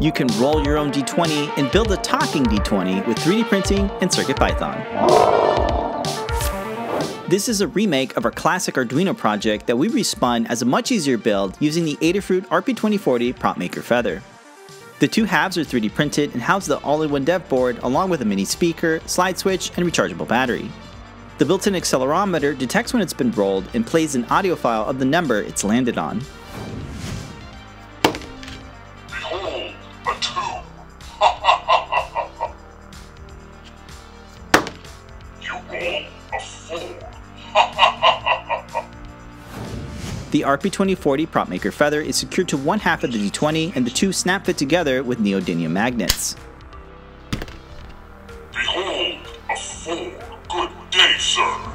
You can roll your own D20 and build a talking D20 with 3D printing and CircuitPython. This is a remake of our classic Arduino project that we respun as a much easier build using the Adafruit RP2040 Prop Maker Feather. The two halves are 3D printed and house the all-in-one dev board along with a mini speaker, slide switch, and rechargeable battery. The built-in accelerometer detects when it's been rolled and plays an audio file of the number it's landed on. You a. The RP2040 Prop Maker Feather is secured to one half of the D20 and the two snap fit together with neodymium magnets. Behold, a four. Good day, sir.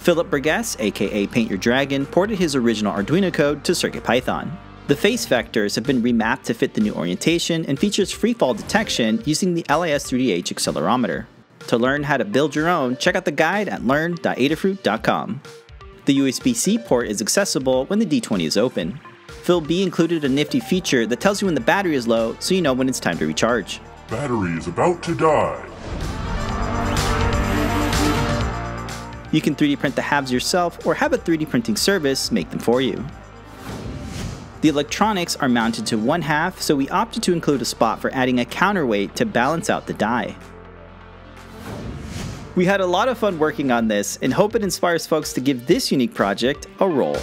Philip Burgess, aka Paint Your Dragon, ported his original Arduino code to CircuitPython. The face vectors have been remapped to fit the new orientation and features freefall detection using the LIS3DH accelerometer. To learn how to build your own, check out the guide at learn.adafruit.com. The USB-C port is accessible when the D20 is open. Phil B included a nifty feature that tells you when the battery is low so you know when it's time to recharge. Battery is about to die. You can 3D print the halves yourself or have a 3D printing service make them for you. The electronics are mounted to one half, so we opted to include a spot for adding a counterweight to balance out the die. We had a lot of fun working on this and hope it inspires folks to give this unique project a roll.